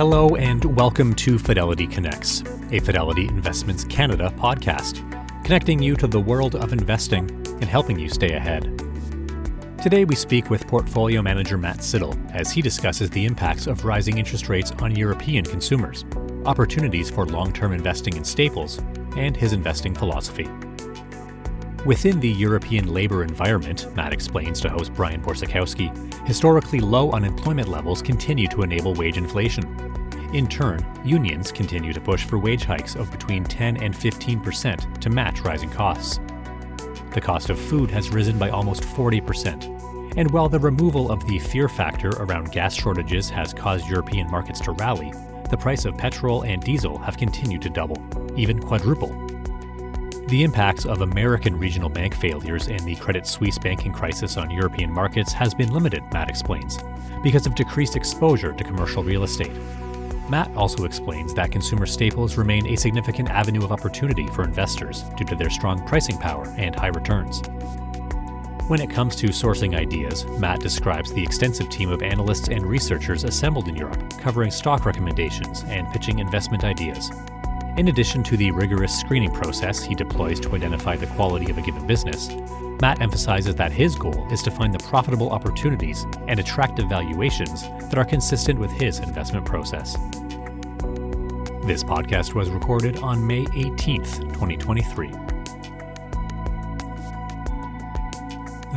Hello, and welcome to Fidelity Connects, a Fidelity Investments Canada podcast, connecting you to the world of investing and helping you stay ahead. Today, we speak with portfolio manager Matt Siddle as he discusses the impacts of rising interest rates on European consumers, opportunities for long term investing in staples, and his investing philosophy. Within the European labor environment, Matt explains to host Bryan Borzykowski, historically low unemployment levels continue to enable wage inflation. In turn, unions continue to push for wage hikes of between 10 and 15% to match rising costs. The cost of food has risen by almost 40%. And while the removal of the fear factor around gas shortages has caused European markets to rally, the price of petrol and diesel have continued to double, even quadruple the impacts of American regional bank failures and the Credit Suisse banking crisis on European markets has been limited, Matt explains, because of decreased exposure to commercial real estate. Matt also explains that consumer staples remain a significant avenue of opportunity for investors due to their strong pricing power and high returns. When it comes to sourcing ideas, Matt describes the extensive team of analysts and researchers assembled in Europe, covering stock recommendations and pitching investment ideas. In addition to the rigorous screening process he deploys to identify the quality of a given business, Matt emphasizes that his goal is to find the profitable opportunities and attractive valuations that are consistent with his investment process. This podcast was recorded on May 18th, 2023.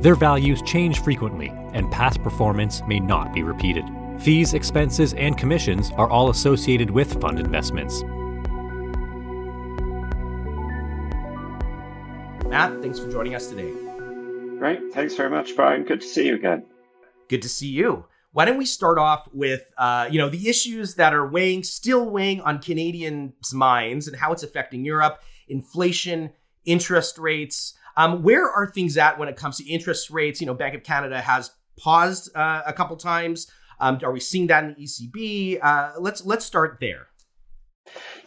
Their values change frequently, and past performance may not be repeated. Fees, expenses, and commissions are all associated with fund investments. Matt, thanks for joining us today. Great. Thanks very much, Bryan. Good to see you again. Good to see you. Why don't we start off with, uh, you know, the issues that are weighing, still weighing on Canadians' minds and how it's affecting Europe, inflation, interest rates, um, where are things at when it comes to interest rates? You know, Bank of Canada has paused uh, a couple times. Um, are we seeing that in the ECB? Uh, let's let's start there.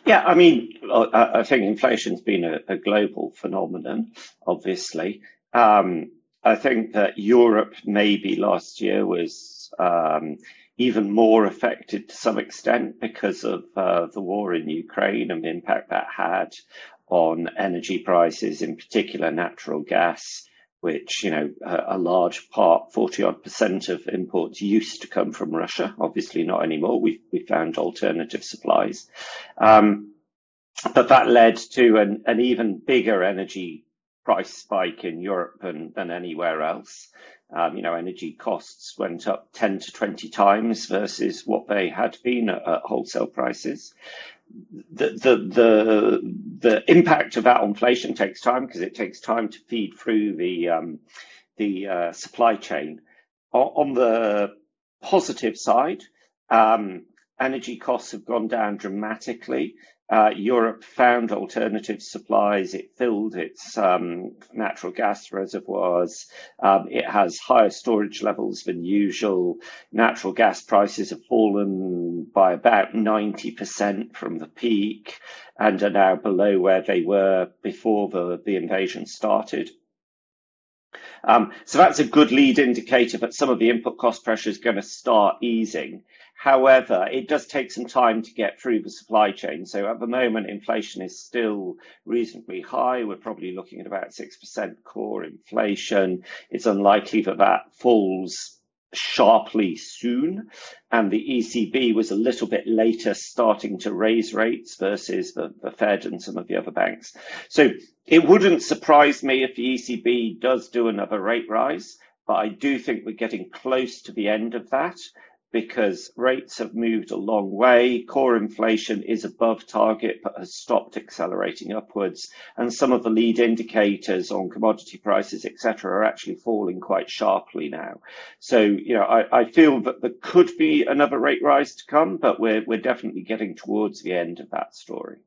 Yeah, I mean, I think inflation's been a, a global phenomenon, obviously. Um, I think that Europe maybe last year was um, even more affected to some extent because of uh, the war in Ukraine and the impact that had on energy prices, in particular natural gas, which, you know, a, a large part, 40 odd percent of imports used to come from Russia. Obviously not anymore. We, we found alternative supplies. Um, but that led to an, an even bigger energy price spike in Europe than, than anywhere else. Um, you know, energy costs went up 10 to 20 times versus what they had been at, at wholesale prices the, the, the, impact of that on inflation takes time because it takes time to feed through the, um, the uh, supply chain. On the positive side, um, energy costs have gone down dramatically. Uh, Europe found alternative supplies. It filled its um, natural gas reservoirs. Um, it has higher storage levels than usual. Natural gas prices have fallen by about 90% from the peak and are now below where they were before the, the invasion started. Um, so that's a good lead indicator that some of the input cost pressure is going to start easing. However, it does take some time to get through the supply chain. So at the moment, inflation is still reasonably high. We're probably looking at about 6% core inflation. It's unlikely that that falls sharply soon. And the ECB was a little bit later starting to raise rates versus the, the Fed and some of the other banks. So it wouldn't surprise me if the ECB does do another rate rise, but I do think we're getting close to the end of that because rates have moved a long way. Core inflation is above target but has stopped accelerating upwards. And some of the lead indicators on commodity prices, etc., are actually falling quite sharply now. So, you know, I, I feel that there could be another rate rise to come, but we're, we're definitely getting towards the end of that story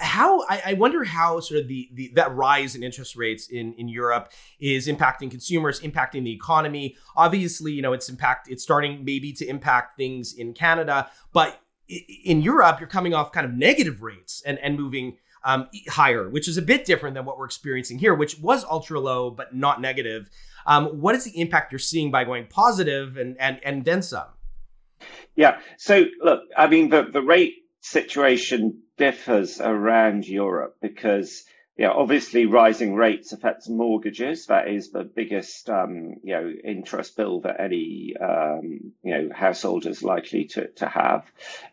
how I, I, wonder how sort of the, the that rise in interest rates in in Europe is impacting consumers, impacting the economy. Obviously, you know, it's impact it's starting maybe to impact things in Canada, but in Europe, you're coming off kind of negative rates and and moving um, higher, which is a bit different than what we're experiencing here, which was ultra low but not negative. Um, what is the impact you're seeing by going positive and and and then some? Yeah. So look, I mean, the the rate situation differs around Europe because obviously rising rates affects mortgages. That is the biggest, um, you know, interest bill that any, um, you know, household is likely to, to have.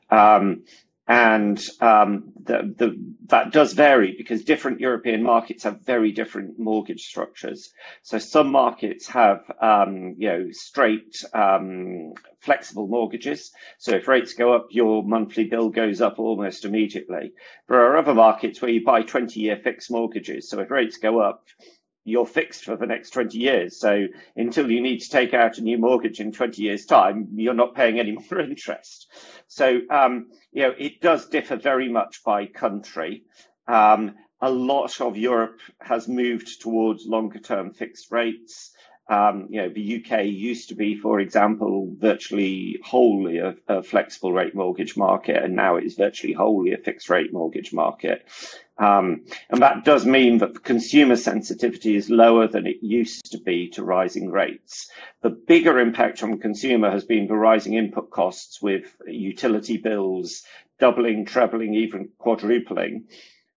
Um, and um, the, the, that does vary because different European markets have very different mortgage structures. So some markets have, um, you know, straight um, flexible mortgages. So if rates go up, your monthly bill goes up almost immediately. There are other markets where you buy 20-year fixed mortgages. So if rates go up, you're fixed for the next 20 years. So until you need to take out a new mortgage in 20 years' time, you're not paying any more interest. So, um, you know, it does differ very much by country. Um, a lot of Europe has moved towards longer term fixed rates. Um, you know, the UK used to be, for example, virtually wholly a, a, flexible rate mortgage market, and now it is virtually wholly a fixed rate mortgage market. Um, and that does mean that the consumer sensitivity is lower than it used to be to rising rates. The bigger impact on consumer has been the rising input costs with utility bills doubling, trebling, even quadrupling.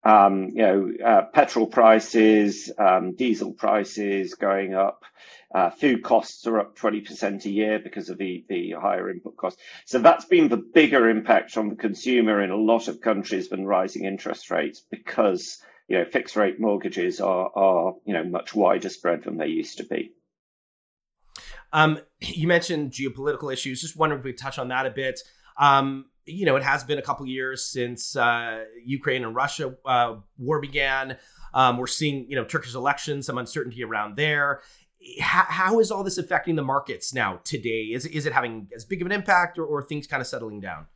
Um, you know, uh, petrol prices, um, diesel prices going up. Uh, food costs are up 20% a year because of the, the higher input costs. So that's been the bigger impact on the consumer in a lot of countries than rising interest rates because you know fixed rate mortgages are are you know much wider spread than they used to be. Um, you mentioned geopolitical issues. Just wondering if we touch on that a bit. Um, you know, it has been a couple years since uh, Ukraine and Russia uh, war began. Um, we're seeing, you know, Turkish elections, some uncertainty around there how, is all this affecting the markets now today? Is, is it having as big of an impact or, or things kind of settling down?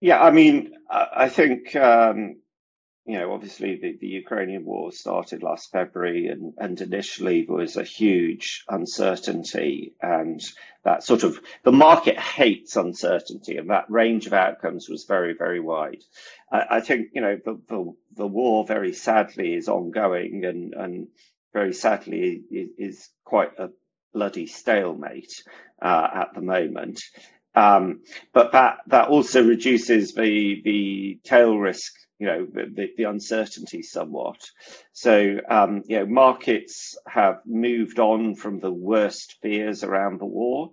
Yeah, I mean, I think, um, you know, obviously the, the Ukrainian war started last February and, and initially was a huge uncertainty and that sort of, the market hates uncertainty and that range of outcomes was very, very wide. I, I think, you know, the, the, the war very sadly is ongoing and, and very sadly is, is quite a bloody stalemate uh, at the moment. Um, but that that also reduces the the tail risk, you know, the, the uncertainty somewhat. So um, you know, markets have moved on from the worst fears around the war.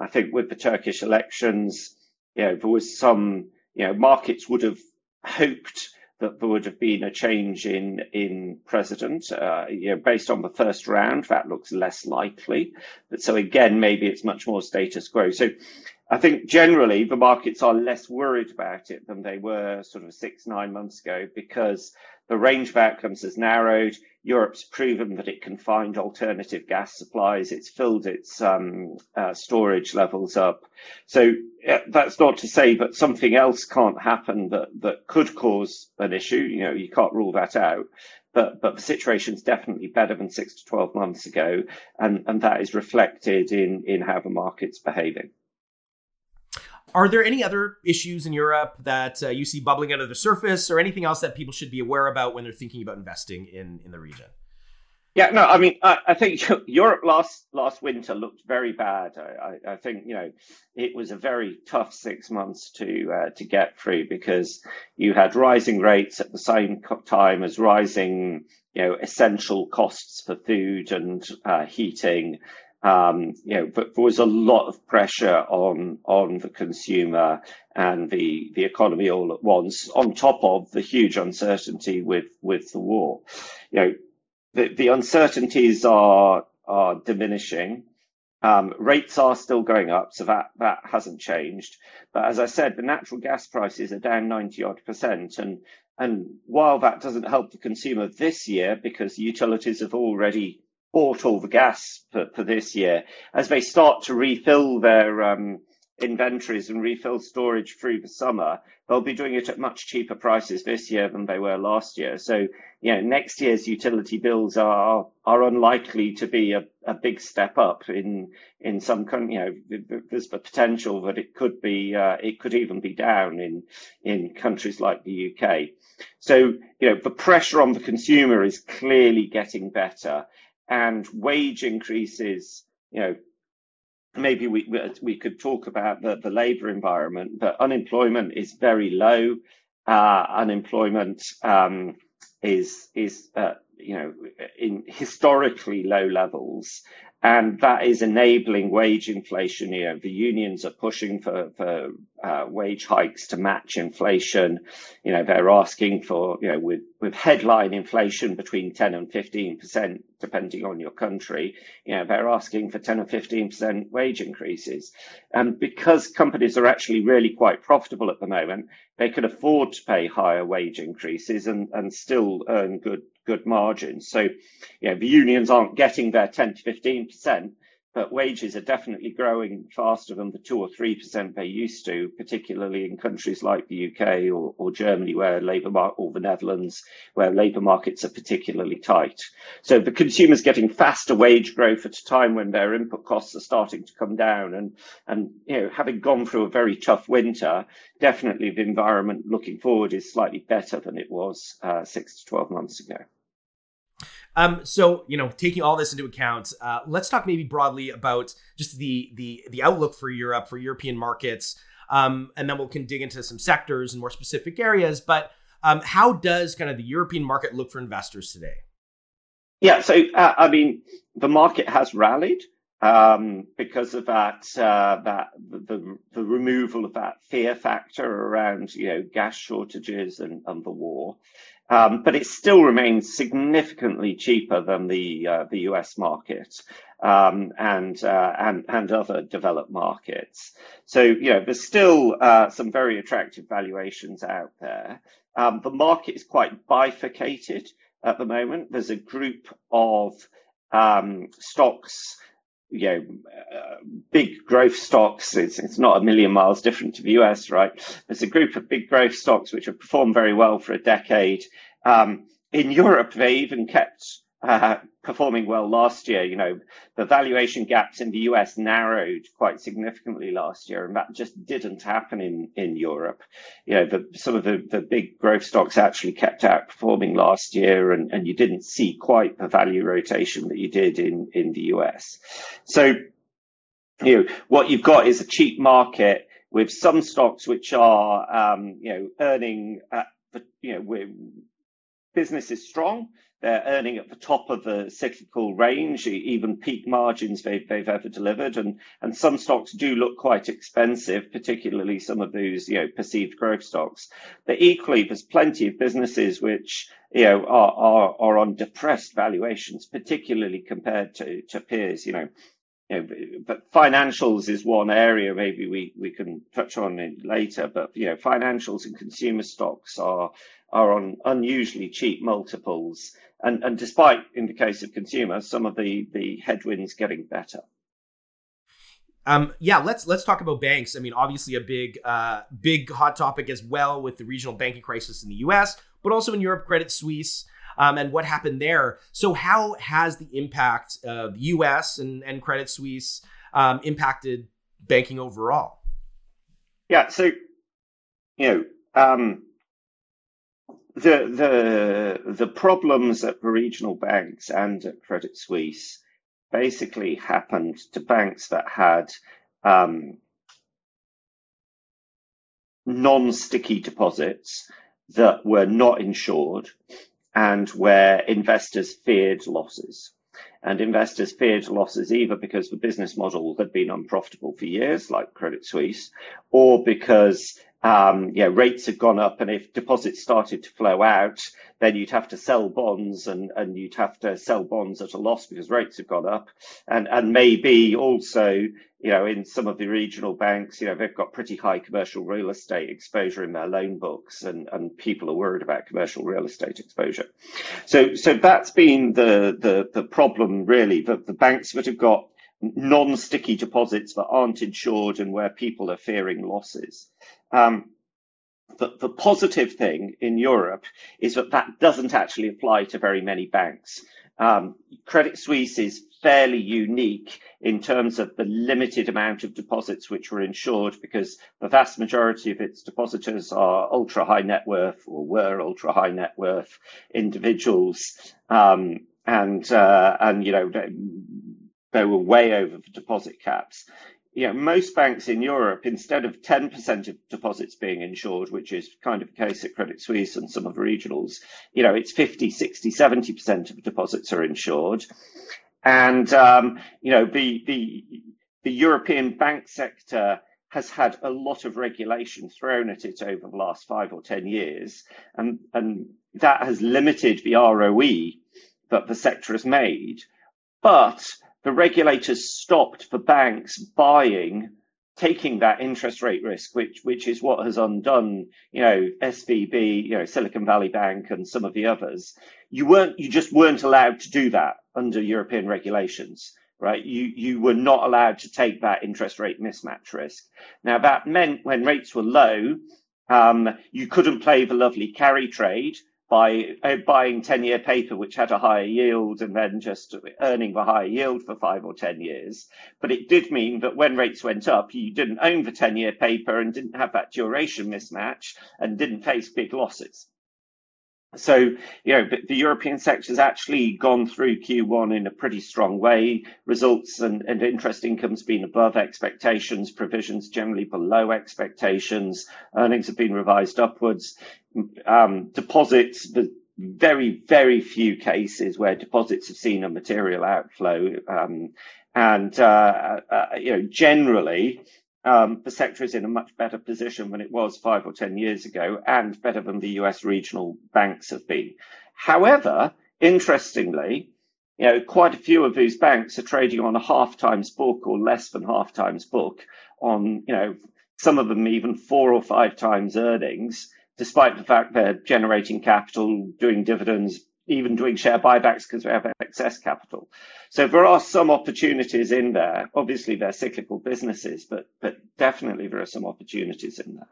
I think with the Turkish elections, you know, there was some, you know, markets would have hoped that there would have been a change in in president. Uh, you know, based on the first round, that looks less likely. But so again, maybe it's much more status quo. So I think generally the markets are less worried about it than they were sort of six nine months ago because the range of outcomes has narrowed. Europe's proven that it can find alternative gas supplies. It's filled its um, uh, storage levels up. So uh, that's not to say that something else can't happen that, that could cause an issue. You know, you can't rule that out. But, but the situation is definitely better than six to 12 months ago. And, and that is reflected in, in how the market's behaving. Are there any other issues in Europe that uh, you see bubbling under the surface, or anything else that people should be aware about when they're thinking about investing in in the region? Yeah, no, I mean, I, I think Europe last last winter looked very bad. I, I, I, think you know it was a very tough six months to uh, to get through because you had rising rates at the same time as rising you know essential costs for food and uh, heating um, you know, but there was a lot of pressure on on the consumer and the the economy all at once, on top of the huge uncertainty with with the war. You know, the, the uncertainties are are diminishing. Um, rates are still going up, so that, that hasn't changed. But as I said, the natural gas prices are down 90 odd percent. And, and while that doesn't help the consumer this year because utilities have already bought all the gas for, for this year, as they start to refill their um, inventories and refill storage through the summer, they'll be doing it at much cheaper prices this year than they were last year. So, you know, next year's utility bills are are unlikely to be a, a big step up in in some you know there's the potential that it could be uh, it could even be down in in countries like the UK. So, you know, the pressure on the consumer is clearly getting better and wage increases, you know, maybe we we could talk about the, the labor environment, but unemployment is very low. Uh, unemployment um, is is uh, you know in historically low levels, and that is enabling wage inflation. You know, the unions are pushing for for uh, wage hikes to match inflation. You know, they're asking for you know with with headline inflation between 10 and 15 percent, depending on your country. You know, they're asking for 10 or 15 percent wage increases, and because companies are actually really quite profitable at the moment, they can afford to pay higher wage increases and and still earn good good margins. So, know, the unions aren't getting their 10 to 15%, but wages are definitely growing faster than the two or three percent they used to, particularly in countries like the UK or, or Germany, where labour mar- or the Netherlands, where labour markets are particularly tight. So the consumer's getting faster wage growth at a time when their input costs are starting to come down, and and you know having gone through a very tough winter, definitely the environment looking forward is slightly better than it was uh, six to twelve months ago. Um, so you know, taking all this into account, uh, let's talk maybe broadly about just the the the outlook for Europe for European markets, um, and then we'll can dig into some sectors and more specific areas. But um, how does kind of the European market look for investors today? Yeah, so uh, I mean, the market has rallied um, because of that uh, that the, the removal of that fear factor around you know gas shortages and, and the war. Um, but it still remains significantly cheaper than the uh, the US market um, and, uh, and and other developed markets. So you know there's still uh, some very attractive valuations out there. Um, the market is quite bifurcated at the moment. There's a group of um, stocks you know, uh, big growth stocks. It's, it's not a million miles different to the US, right? There's a group of big growth stocks which have performed very well for a decade. Um, in Europe, they even kept uh, performing well last year. You know, the valuation gaps in the US narrowed quite significantly last year, and that just didn't happen in, in Europe. You know, the, some of the, the big growth stocks actually kept outperforming last year, and, and you didn't see quite the value rotation that you did in, in the US. So, you know, what you've got is a cheap market with some stocks which are, um, you know, earning, at, you know, business is strong they're earning at the top of the cyclical range, even peak margins they've, they've ever delivered. And, and some stocks do look quite expensive, particularly some of those, you know, perceived growth stocks. But equally, there's plenty of businesses which, you know, are, are, are on depressed valuations, particularly compared to, to peers, you know, you know, but financials is one area maybe we, we can touch on it later. But you know, financials and consumer stocks are are on unusually cheap multiples, and, and despite, in the case of consumers, some of the, the headwinds getting better. Um, yeah, let's let's talk about banks. I mean, obviously a big uh, big hot topic as well with the regional banking crisis in the U.S., but also in Europe, Credit Suisse. Um, and what happened there. So, how has the impact of U.S. and, and Credit Suisse um, impacted banking overall? Yeah, so you know, um, the the the problems at the regional banks and at Credit Suisse basically happened to banks that had um, non-sticky deposits that were not insured and where investors feared losses. And investors feared losses either because the business model had been unprofitable for years, like Credit Suisse, or because um, yeah, rates had gone up, and if deposits started to flow out, then you'd have to sell bonds, and, and you'd have to sell bonds at a loss because rates have gone up, and and maybe also, you know, in some of the regional banks, you know, they've got pretty high commercial real estate exposure in their loan books, and and people are worried about commercial real estate exposure. So so that's been the the the problem really. The the banks that have got non-sticky deposits that aren't insured and where people are fearing losses. Um, the, the positive thing in Europe is that that doesn't actually apply to very many banks. Um, Credit Suisse is fairly unique in terms of the limited amount of deposits which were insured because the vast majority of its depositors are ultra high net worth or were ultra high net worth individuals. Um, and, uh, and, you know, they were way over the deposit caps. Know, most banks in Europe, instead of 10% of deposits being insured, which is kind of the case at Credit Suisse and some of the regionals, you know, it's 50, 60, 70% of deposits are insured. And, um, you know, the, the, the European bank sector has had a lot of regulation thrown at it over the last five or 10 years. And, and that has limited the ROE that the sector has made. But the regulators stopped the banks buying taking that interest rate risk, which which is what has undone, you know, SVB, you know, Silicon Valley Bank and some of the others. You weren't you just weren't allowed to do that under European regulations, right? You you were not allowed to take that interest rate mismatch risk. Now that meant when rates were low, um, you couldn't play the lovely carry trade by uh, buying 10 year paper which had a higher yield and then just earning the higher yield for five or 10 years. But it did mean that when rates went up, you didn't own the 10 year paper and didn't have that duration mismatch and didn't face big losses. So, you know, the European sector has actually gone through Q1 in a pretty strong way. Results and, and interest income's been above expectations, provisions generally below expectations, earnings have been revised upwards. Um, deposits, the very, very few cases where deposits have seen a material outflow. Um, and, uh, uh, you know, generally, um, the sector is in a much better position than it was five or 10 years ago and better than the US regional banks have been. However, interestingly, you know, quite a few of these banks are trading on a half times book or less than half times book on, you know, some of them even four or five times earnings, despite the fact they're generating capital, doing dividends, even doing share buybacks because we have excess capital. So there are some opportunities in there. Obviously, they're cyclical businesses, but but definitely there are some opportunities in there.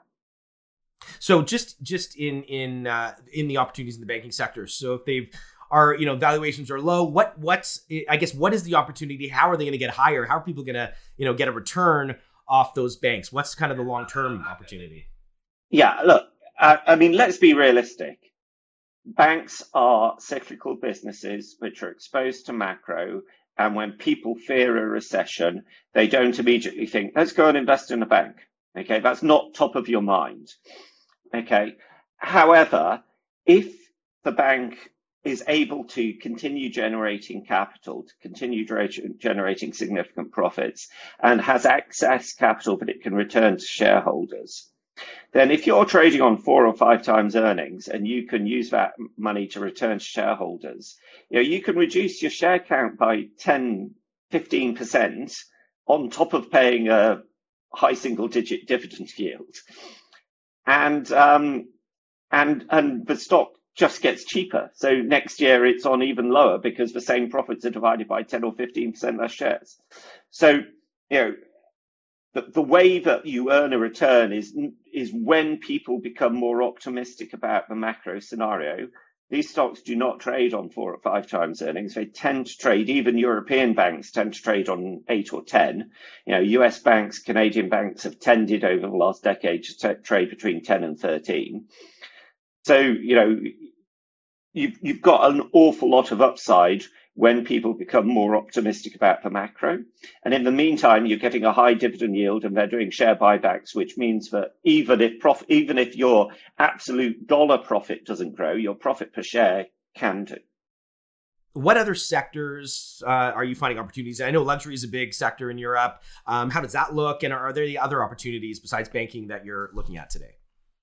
So just just in in uh, in the opportunities in the banking sector. So if they've are you know valuations are low, what what's I guess what is the opportunity? How are they going to get higher? How are people going to you know get a return off those banks? What's kind of the long term opportunity? Yeah, look, I, I mean, let's be realistic banks are cyclical businesses which are exposed to macro. And when people fear a recession, they don't immediately think, let's go and invest in a bank. Okay. That's not top of your mind. Okay. However, if the bank is able to continue generating capital, to continue generating significant profits, and has excess capital that it can return to shareholders, then if you're trading on four or five times earnings and you can use that money to return to shareholders, you know, you can reduce your share count by 10, 15% on top of paying a high single digit dividend yield. And, um, and, and the stock just gets cheaper. So next year it's on even lower because the same profits are divided by 10 or 15% less shares. So, you know, the, the way that you earn a return is is when people become more optimistic about the macro scenario. These stocks do not trade on four or five times earnings. They tend to trade, even European banks tend to trade on eight or 10. You know, US banks, Canadian banks have tended over the last decade to t- trade between 10 and 13. So, you know, you've, you've got an awful lot of upside when people become more optimistic about the macro. And in the meantime, you're getting a high dividend yield and they're doing share buybacks, which means that even if prof- even if your absolute dollar profit doesn't grow, your profit per share can do. What other sectors uh, are you finding opportunities? I know luxury is a big sector in Europe. Um, how does that look? And are there any other opportunities besides banking that you're looking at today?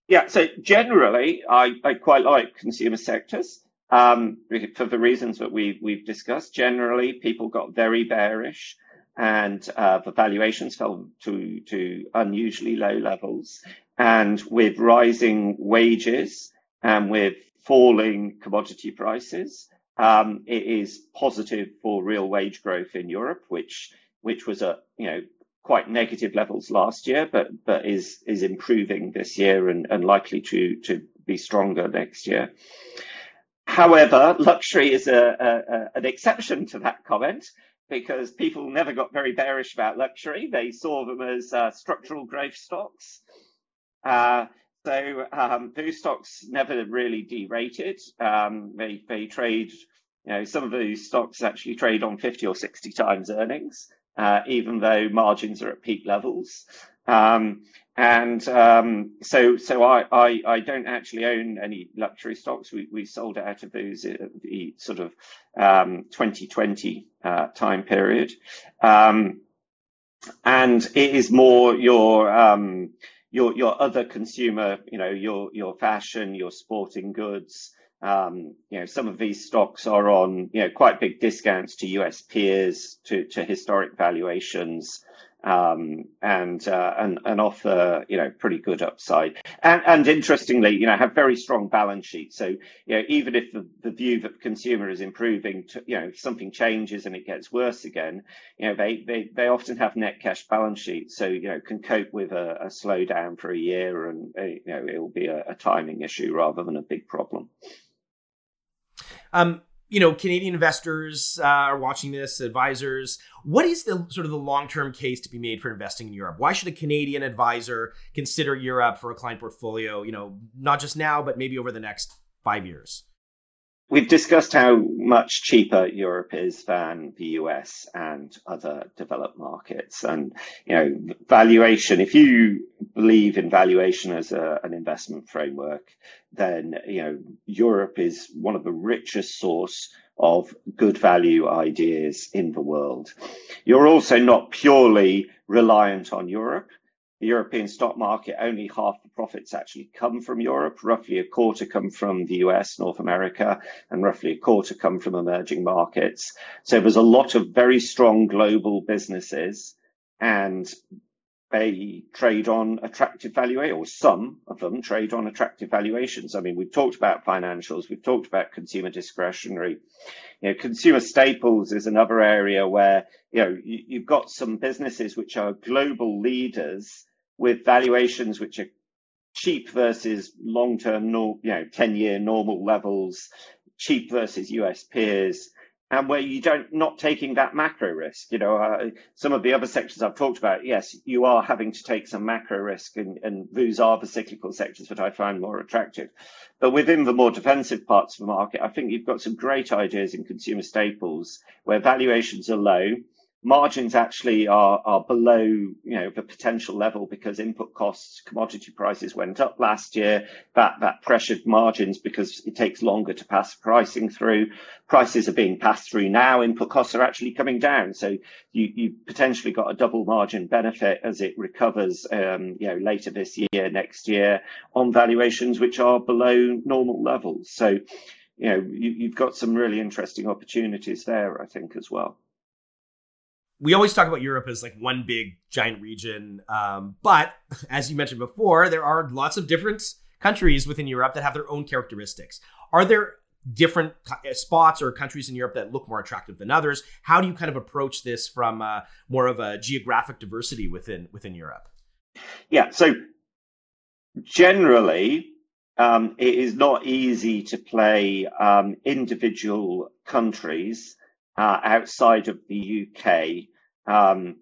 Yeah, so generally, I, I quite like consumer sectors um, for the reasons that we, we've discussed. Generally, people got very bearish and uh, the valuations fell to, to unusually low levels. And with rising wages and with falling commodity prices, um, it is positive for real wage growth in Europe, which which was at you know quite negative levels last year, but but is is improving this year and, and likely to to be stronger next year. However, luxury is a, a, an exception to that comment because people never got very bearish about luxury. They saw them as uh, structural growth stocks. Uh, so um, those stocks never really derated. Um, they they trade, you know, some of these stocks actually trade on 50 or 60 times earnings, uh, even though margins are at peak levels. Um, and um, so, so I, I, I, don't actually own any luxury stocks. We, we sold out of those at the sort of um, 2020 uh, time period. Um, and it is more your um, your your other consumer, you know, your your fashion, your sporting goods. Um, you know, some of these stocks are on, you know, quite big discounts to US peers, to, to historic valuations um, and, uh, and and offer you know pretty good upside. And, and interestingly, you know, have very strong balance sheets. So you know, even if the, the view that the consumer is improving, to, you know, if something changes and it gets worse again, you know, they they they often have net cash balance sheets, so you know can cope with a, a slowdown for a year, and uh, you know it will be a, a timing issue rather than a big problem. Um, you know, Canadian investors uh, are watching this, advisors. What is the sort of the long term case to be made for investing in Europe? Why should a Canadian advisor consider Europe for a client portfolio? You know, not just now, but maybe over the next five years. We've discussed how much cheaper Europe is than the US and other developed markets. And, you know, valuation, if you believe in valuation as a, an investment framework, then, you know, Europe is one of the richest source of good value ideas in the world. You're also not purely reliant on Europe the European stock market, only half the profits actually come from Europe. Roughly a quarter come from the US, North America, and roughly a quarter come from emerging markets. So there's a lot of very strong global businesses and they trade on attractive valuation, or some of them trade on attractive valuations. I mean, we've talked about financials, we've talked about consumer discretionary. You know, consumer staples is another area where, you know, you, you've got some businesses which are global leaders with valuations which are cheap versus long-term, you know, 10-year normal levels, cheap versus US peers, and where you don't not taking that macro risk. You know, uh, some of the other sectors I've talked about, yes, you are having to take some macro risk, and, and those are the cyclical sectors that I find more attractive. But within the more defensive parts of the market, I think you've got some great ideas in consumer staples where valuations are low margins actually are, are below you know the potential level because input costs commodity prices went up last year. That that pressured margins because it takes longer to pass pricing through. Prices are being passed through now. Input costs are actually coming down. So you you potentially got a double margin benefit as it recovers um, you know later this year next year on valuations which are below normal levels. So you know you, you've got some really interesting opportunities there i think as well we always talk about Europe as like one big giant region. Um, but as you mentioned before, there are lots of different countries within Europe that have their own characteristics. Are there different uh, spots or countries in Europe that look more attractive than others? How do you kind of approach this from uh, more of a geographic diversity within within Europe? Yeah, so generally, um, it is not easy to play um, individual countries uh, outside of the UK um,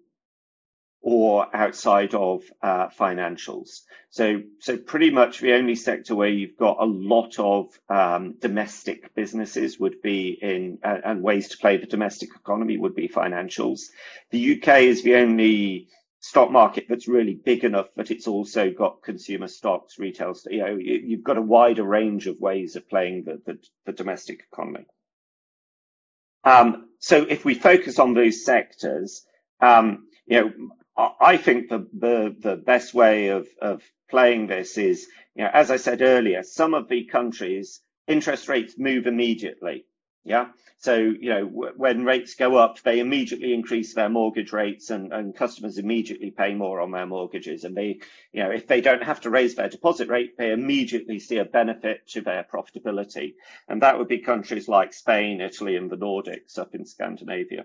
or outside of uh, financials. So, so pretty much the only sector where you've got a lot of um, domestic businesses would be in, uh, and ways to play the domestic economy would be financials. The UK is the only stock market that's really big enough that it's also got consumer stocks, retail, you know, you've got a wider range of ways of playing the, the, the domestic economy. Um, so if we focus on those sectors, um, you know, I think the, the, the best way of, of playing this is, you know, as I said earlier, some of the countries interest rates move immediately. Yeah. So, you know, w- when rates go up, they immediately increase their mortgage rates and, and customers immediately pay more on their mortgages. And they, you know, if they don't have to raise their deposit rate, they immediately see a benefit to their profitability. And that would be countries like Spain, Italy, and the Nordics up in Scandinavia.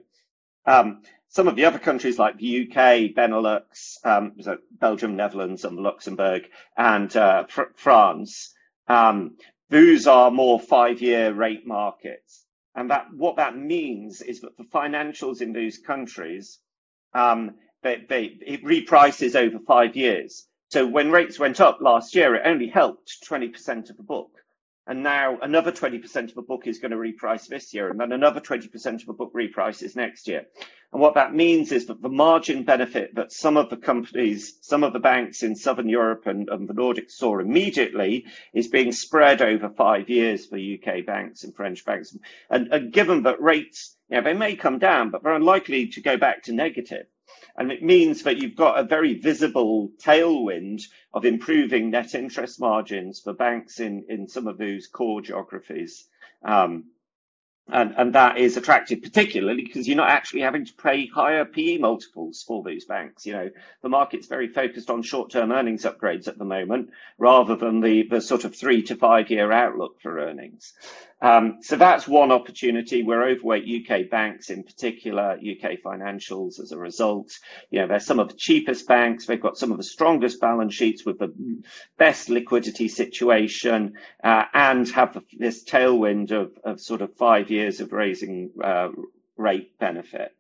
Um, some of the other countries like the UK, Benelux, um, Belgium, Netherlands, and Luxembourg, and uh, fr- France, um, those are more five-year rate markets. And that what that means is that the financials in those countries, um, they, they, it reprices over five years. So when rates went up last year, it only helped 20% of the book. And now another 20% of a book is going to reprice this year, and then another 20% of a book reprices next year. And what that means is that the margin benefit that some of the companies, some of the banks in Southern Europe and, and the Nordics saw immediately is being spread over five years for UK banks and French banks. And, and given that rates, you know, they may come down, but they're unlikely to go back to negative. And it means that you've got a very visible tailwind of improving net interest margins for banks in, in some of those core geographies. Um, and, and that is attractive, particularly because you're not actually having to pay higher PE multiples for those banks. You know, the market's very focused on short-term earnings upgrades at the moment, rather than the, the sort of three to five year outlook for earnings. Um, so that's one opportunity. We're overweight UK banks, in particular UK financials. As a result, you know they're some of the cheapest banks. They've got some of the strongest balance sheets with the best liquidity situation, uh, and have this tailwind of, of sort of five years of raising uh, rate benefit.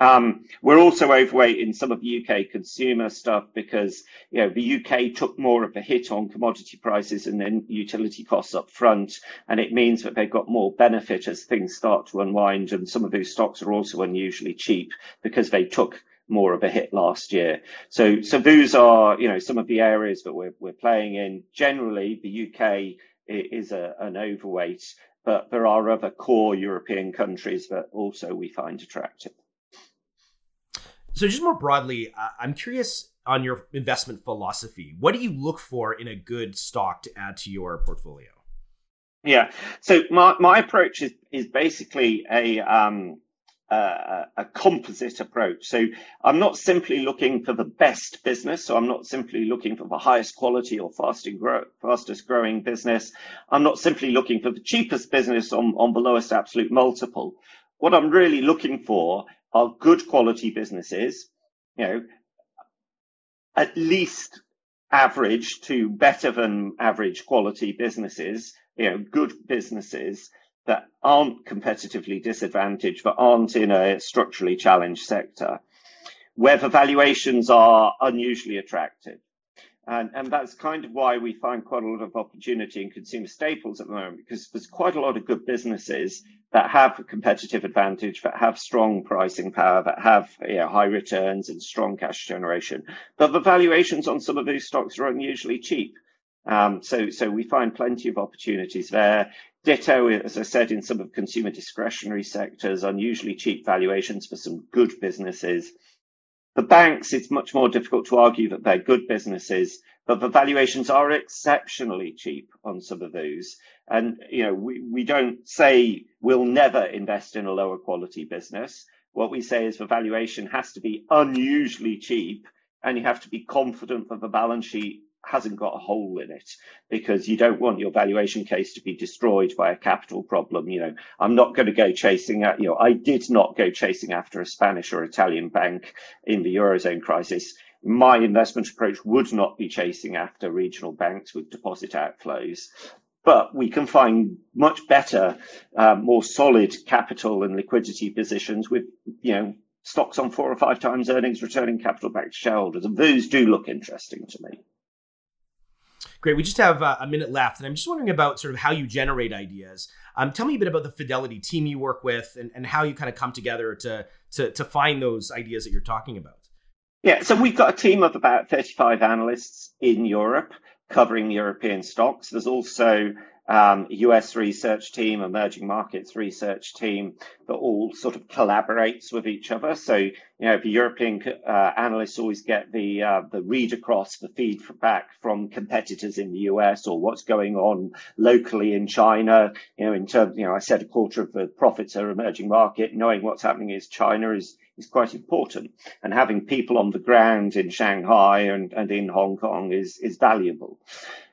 Um, we're also overweight in some of the UK consumer stuff because you know the UK took more of a hit on commodity prices and then utility costs up front, and it means that they've got more benefit as things start to unwind. And some of those stocks are also unusually cheap because they took more of a hit last year. So so those are you know some of the areas that we're we're playing in. Generally, the UK is a, an overweight, but there are other core European countries that also we find attractive. So, just more broadly, uh, I'm curious on your investment philosophy. What do you look for in a good stock to add to your portfolio? Yeah. So my, my approach is is basically a um, a composite approach. So I'm not simply looking for the best business. So I'm not simply looking for the highest quality or fastest, grow, fastest growing business. I'm not simply looking for the cheapest business on, on the lowest absolute multiple. What I'm really looking for are good quality businesses, you know, at least average to better than average quality businesses, you know, good businesses that aren't competitively disadvantaged, but aren't in a structurally challenged sector, where the valuations are unusually attractive. And, and that's kind of why we find quite a lot of opportunity in consumer staples at the moment, because there's quite a lot of good businesses that have a competitive advantage, that have strong pricing power, that have you know, high returns and strong cash generation. But the valuations on some of these stocks are unusually cheap. Um, so, so we find plenty of opportunities there. Ditto, as I said, in some of consumer discretionary sectors, unusually cheap valuations for some good businesses. The banks, it's much more difficult to argue that they're good businesses, but the valuations are exceptionally cheap on some of those. And, you know, we, we don't say we'll never invest in a lower quality business. What we say is the valuation has to be unusually cheap and you have to be confident that the balance sheet hasn't got a hole in it because you don't want your valuation case to be destroyed by a capital problem. You know, I'm not going to go chasing at, you know, I did not go chasing after a Spanish or Italian bank in the Eurozone crisis. My investment approach would not be chasing after regional banks with deposit outflows. But we can find much better, uh, more solid capital and liquidity positions with, you know, stocks on four or five times earnings returning capital back to shareholders. And those do look interesting to me. Great. We just have uh, a minute left, and I'm just wondering about sort of how you generate ideas. Um, tell me a bit about the Fidelity team you work with, and, and how you kind of come together to, to to find those ideas that you're talking about. Yeah, so we've got a team of about 35 analysts in Europe covering European stocks. There's also um, US research team, emerging markets research team that all sort of collaborates with each other. So, you know, the European uh, analysts always get the uh, the read across, the feedback from competitors in the US or what's going on locally in China. You know, in terms, you know, I said a quarter of the profits are emerging market. Knowing what's happening in China is is quite important, and having people on the ground in Shanghai and, and in Hong Kong is is valuable.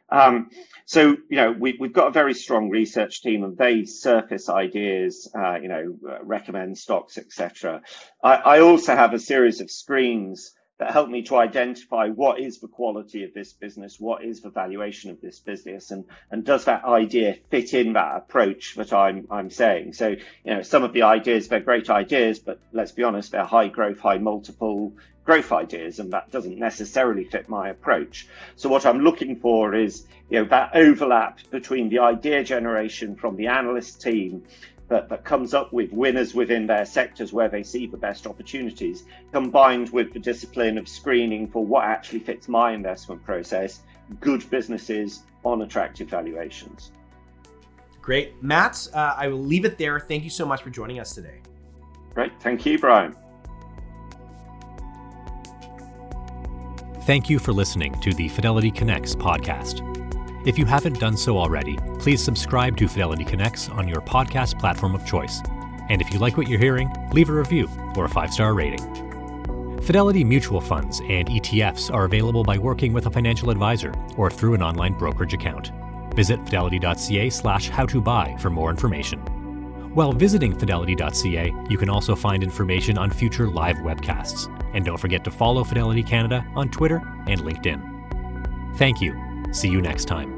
Um, so, you know, we, have got a very strong research team and they surface ideas, uh, you know, recommend stocks, etc. I, I, also have a series of screens that help me to identify what is the quality of this business, what is the valuation of this business, and, and does that idea fit in that approach that I'm, I'm saying? So, you know, some of the ideas, they're great ideas, but let's be honest, they're high growth, high multiple, growth ideas, and that doesn't necessarily fit my approach. So what I'm looking for is, you know, that overlap between the idea generation from the analyst team that, that comes up with winners within their sectors where they see the best opportunities, combined with the discipline of screening for what actually fits my investment process, good businesses on attractive valuations. Great. Matt, uh, I will leave it there. Thank you so much for joining us today. Great. Thank you, Bryan. Thank you for listening to the Fidelity Connects podcast. If you haven't done so already, please subscribe to Fidelity Connects on your podcast platform of choice. And if you like what you're hearing, leave a review or a five star rating. Fidelity mutual funds and ETFs are available by working with a financial advisor or through an online brokerage account. Visit fidelity.ca slash how to buy for more information. While visiting fidelity.ca, you can also find information on future live webcasts. And don't forget to follow Fidelity Canada on Twitter and LinkedIn. Thank you. See you next time.